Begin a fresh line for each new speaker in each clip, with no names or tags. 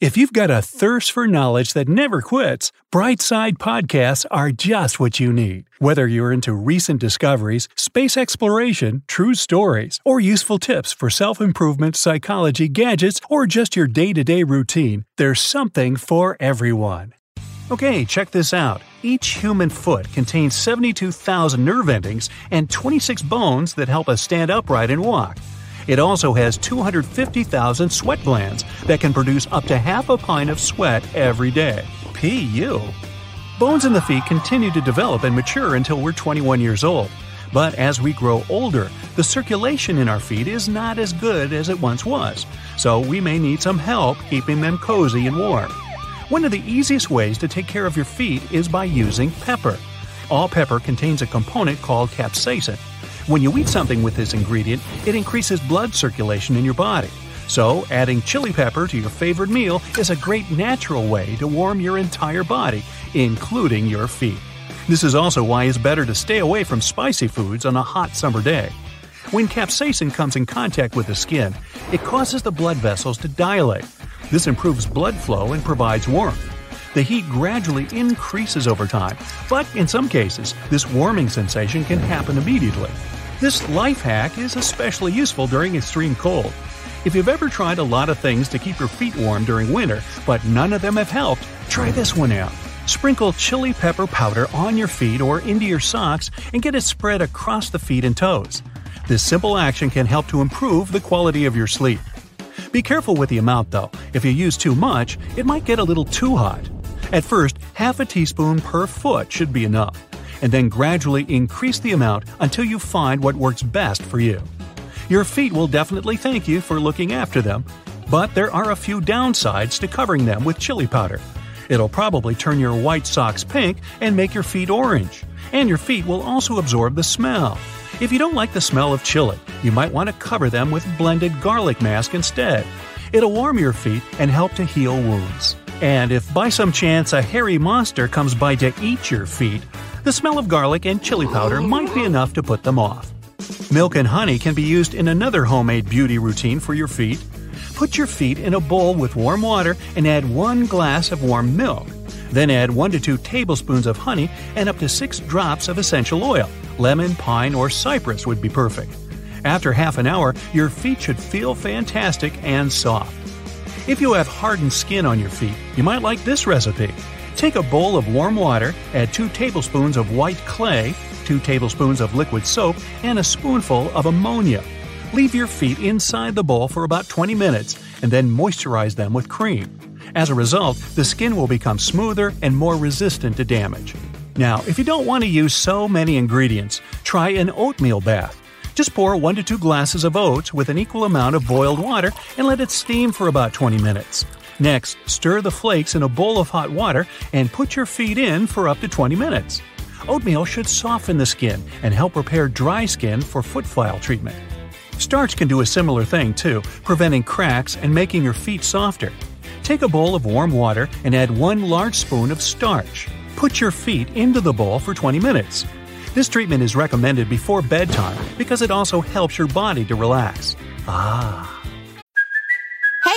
If you've got a thirst for knowledge that never quits, Brightside Podcasts are just what you need. Whether you're into recent discoveries, space exploration, true stories, or useful tips for self improvement, psychology, gadgets, or just your day to day routine, there's something for everyone. Okay, check this out. Each human foot contains 72,000 nerve endings and 26 bones that help us stand upright and walk. It also has 250,000 sweat glands that can produce up to half a pint of sweat every day. PU. Bones in the feet continue to develop and mature until we're 21 years old. But as we grow older, the circulation in our feet is not as good as it once was, so we may need some help keeping them cozy and warm. One of the easiest ways to take care of your feet is by using pepper. All pepper contains a component called capsaicin. When you eat something with this ingredient, it increases blood circulation in your body. So, adding chili pepper to your favorite meal is a great natural way to warm your entire body, including your feet. This is also why it's better to stay away from spicy foods on a hot summer day. When capsaicin comes in contact with the skin, it causes the blood vessels to dilate. This improves blood flow and provides warmth. The heat gradually increases over time, but in some cases, this warming sensation can happen immediately. This life hack is especially useful during extreme cold. If you've ever tried a lot of things to keep your feet warm during winter, but none of them have helped, try this one out. Sprinkle chili pepper powder on your feet or into your socks and get it spread across the feet and toes. This simple action can help to improve the quality of your sleep. Be careful with the amount though. If you use too much, it might get a little too hot. At first, half a teaspoon per foot should be enough and then gradually increase the amount until you find what works best for you. Your feet will definitely thank you for looking after them, but there are a few downsides to covering them with chili powder. It'll probably turn your white socks pink and make your feet orange, and your feet will also absorb the smell. If you don't like the smell of chili, you might want to cover them with blended garlic mask instead. It'll warm your feet and help to heal wounds. And if by some chance a hairy monster comes by to eat your feet, the smell of garlic and chili powder might be enough to put them off. Milk and honey can be used in another homemade beauty routine for your feet. Put your feet in a bowl with warm water and add one glass of warm milk. Then add 1 to 2 tablespoons of honey and up to 6 drops of essential oil. Lemon, pine, or cypress would be perfect. After half an hour, your feet should feel fantastic and soft. If you have hardened skin on your feet, you might like this recipe. Take a bowl of warm water, add 2 tablespoons of white clay, 2 tablespoons of liquid soap, and a spoonful of ammonia. Leave your feet inside the bowl for about 20 minutes and then moisturize them with cream. As a result, the skin will become smoother and more resistant to damage. Now, if you don't want to use so many ingredients, try an oatmeal bath. Just pour 1 to 2 glasses of oats with an equal amount of boiled water and let it steam for about 20 minutes. Next, stir the flakes in a bowl of hot water and put your feet in for up to 20 minutes. Oatmeal should soften the skin and help repair dry skin for foot file treatment. Starch can do a similar thing too, preventing cracks and making your feet softer. Take a bowl of warm water and add one large spoon of starch. Put your feet into the bowl for 20 minutes. This treatment is recommended before bedtime because it also helps your body to relax. Ah.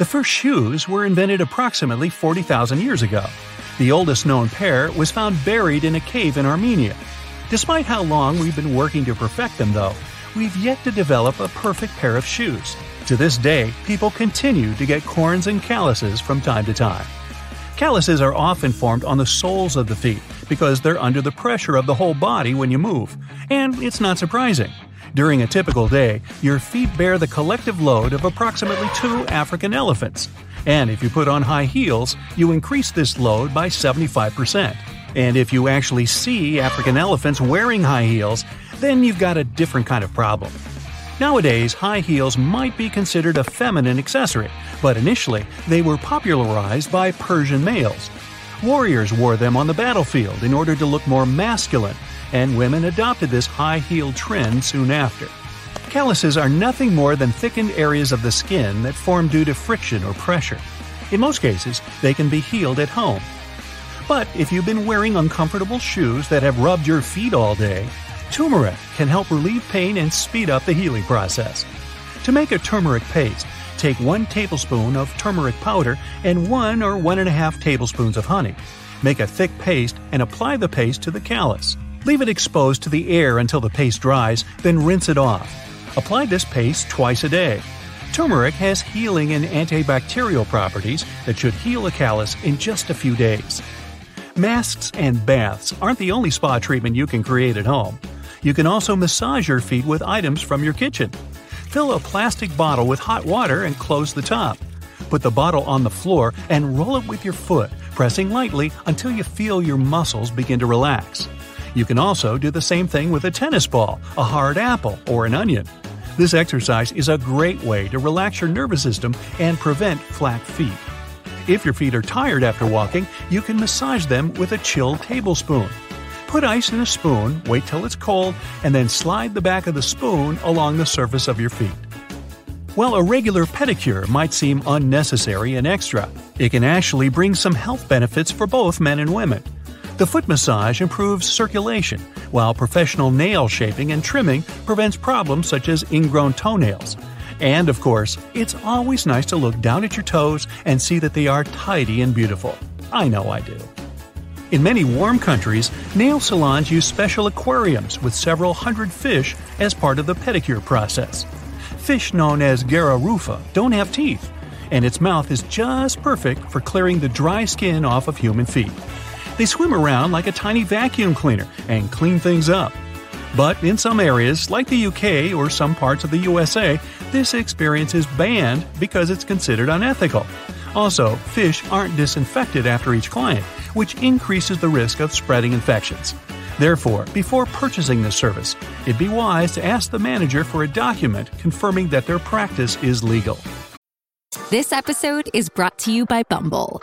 The first shoes were invented approximately 40,000 years ago. The oldest known pair was found buried in a cave in Armenia. Despite how long we've been working to perfect them, though, we've yet to develop a perfect pair of shoes. To this day, people continue to get corns and calluses from time to time. Calluses are often formed on the soles of the feet because they're under the pressure of the whole body when you move, and it's not surprising. During a typical day, your feet bear the collective load of approximately two African elephants. And if you put on high heels, you increase this load by 75%. And if you actually see African elephants wearing high heels, then you've got a different kind of problem. Nowadays, high heels might be considered a feminine accessory, but initially they were popularized by Persian males. Warriors wore them on the battlefield in order to look more masculine, and women adopted this high heeled trend soon after. Calluses are nothing more than thickened areas of the skin that form due to friction or pressure. In most cases, they can be healed at home. But if you've been wearing uncomfortable shoes that have rubbed your feet all day, Turmeric can help relieve pain and speed up the healing process. To make a turmeric paste, take 1 tablespoon of turmeric powder and 1 or 1.5 tablespoons of honey. Make a thick paste and apply the paste to the callus. Leave it exposed to the air until the paste dries, then rinse it off. Apply this paste twice a day. Turmeric has healing and antibacterial properties that should heal a callus in just a few days. Masks and baths aren't the only spa treatment you can create at home. You can also massage your feet with items from your kitchen. Fill a plastic bottle with hot water and close the top. Put the bottle on the floor and roll it with your foot, pressing lightly until you feel your muscles begin to relax. You can also do the same thing with a tennis ball, a hard apple, or an onion. This exercise is a great way to relax your nervous system and prevent flat feet. If your feet are tired after walking, you can massage them with a chilled tablespoon. Put ice in a spoon, wait till it's cold, and then slide the back of the spoon along the surface of your feet. While a regular pedicure might seem unnecessary and extra, it can actually bring some health benefits for both men and women. The foot massage improves circulation, while professional nail shaping and trimming prevents problems such as ingrown toenails. And of course, it's always nice to look down at your toes and see that they are tidy and beautiful. I know I do. In many warm countries, nail salons use special aquariums with several hundred fish as part of the pedicure process. Fish known as Garra rufa don't have teeth, and its mouth is just perfect for clearing the dry skin off of human feet. They swim around like a tiny vacuum cleaner and clean things up. But in some areas, like the UK or some parts of the USA, this experience is banned because it's considered unethical. Also, fish aren't disinfected after each client, which increases the risk of spreading infections. Therefore, before purchasing this service, it'd be wise to ask the manager for a document confirming that their practice is legal.
This episode is brought to you by Bumble.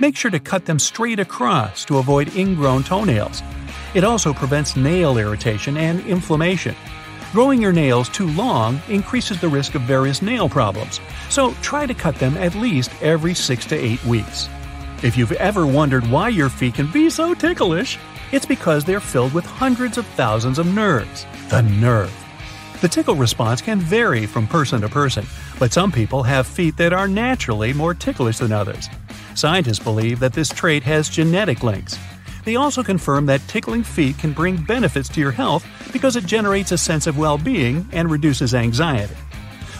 make sure to cut them straight across to avoid ingrown toenails. It also prevents nail irritation and inflammation. Growing your nails too long increases the risk of various nail problems, so try to cut them at least every 6 to 8 weeks. If you've ever wondered why your feet can be so ticklish, it's because they're filled with hundreds of thousands of nerves. The nerve. The tickle response can vary from person to person, but some people have feet that are naturally more ticklish than others. Scientists believe that this trait has genetic links. They also confirm that tickling feet can bring benefits to your health because it generates a sense of well being and reduces anxiety.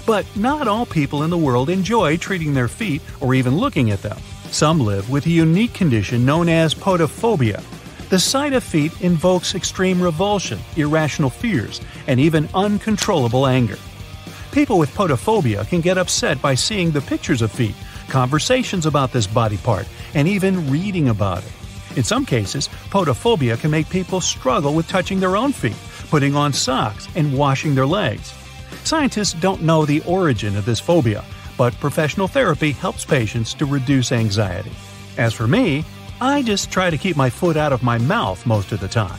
But not all people in the world enjoy treating their feet or even looking at them. Some live with a unique condition known as podophobia. The sight of feet invokes extreme revulsion, irrational fears, and even uncontrollable anger. People with podophobia can get upset by seeing the pictures of feet, conversations about this body part, and even reading about it. In some cases, podophobia can make people struggle with touching their own feet, putting on socks, and washing their legs. Scientists don't know the origin of this phobia, but professional therapy helps patients to reduce anxiety. As for me, I just try to keep my foot out of my mouth most of the time.